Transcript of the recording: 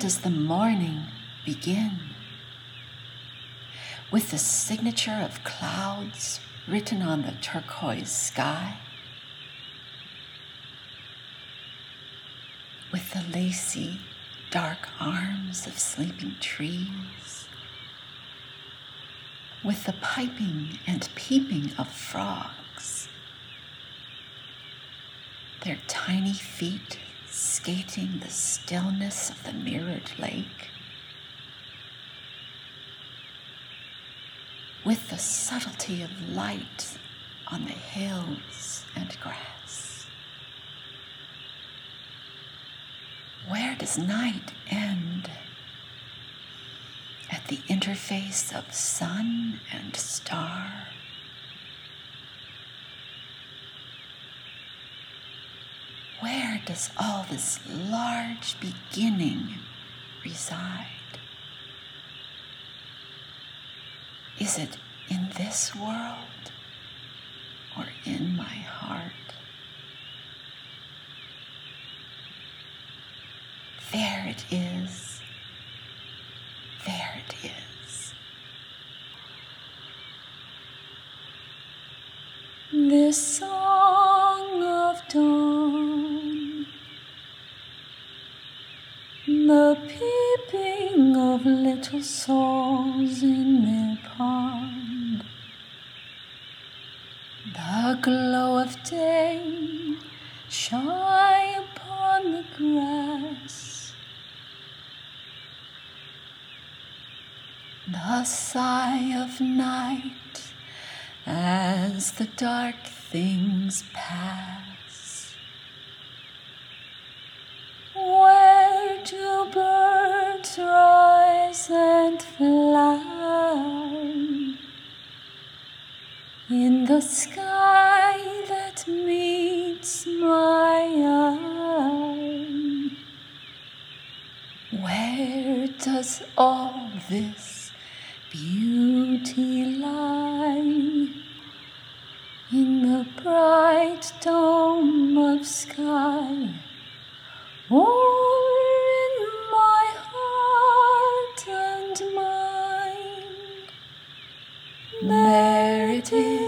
does the morning begin? With the signature of clouds written on the turquoise sky? With the lacy, dark arms of sleeping trees? With the piping and peeping of frogs? Their tiny feet skating the stillness of the mirrored lake. With the subtlety of light on the hills and grass. Where does night end? At the interface of sun and star. Where does all this large beginning reside? Is it in this world or in my heart? There it is. There it is. This song the peeping of little souls in their pond, the glow of day shy upon the grass. The sigh of night as the dark things pass. the sky that meets my eye. Where does all this beauty lie? In the bright dome of sky, or in my heart and mind? There it is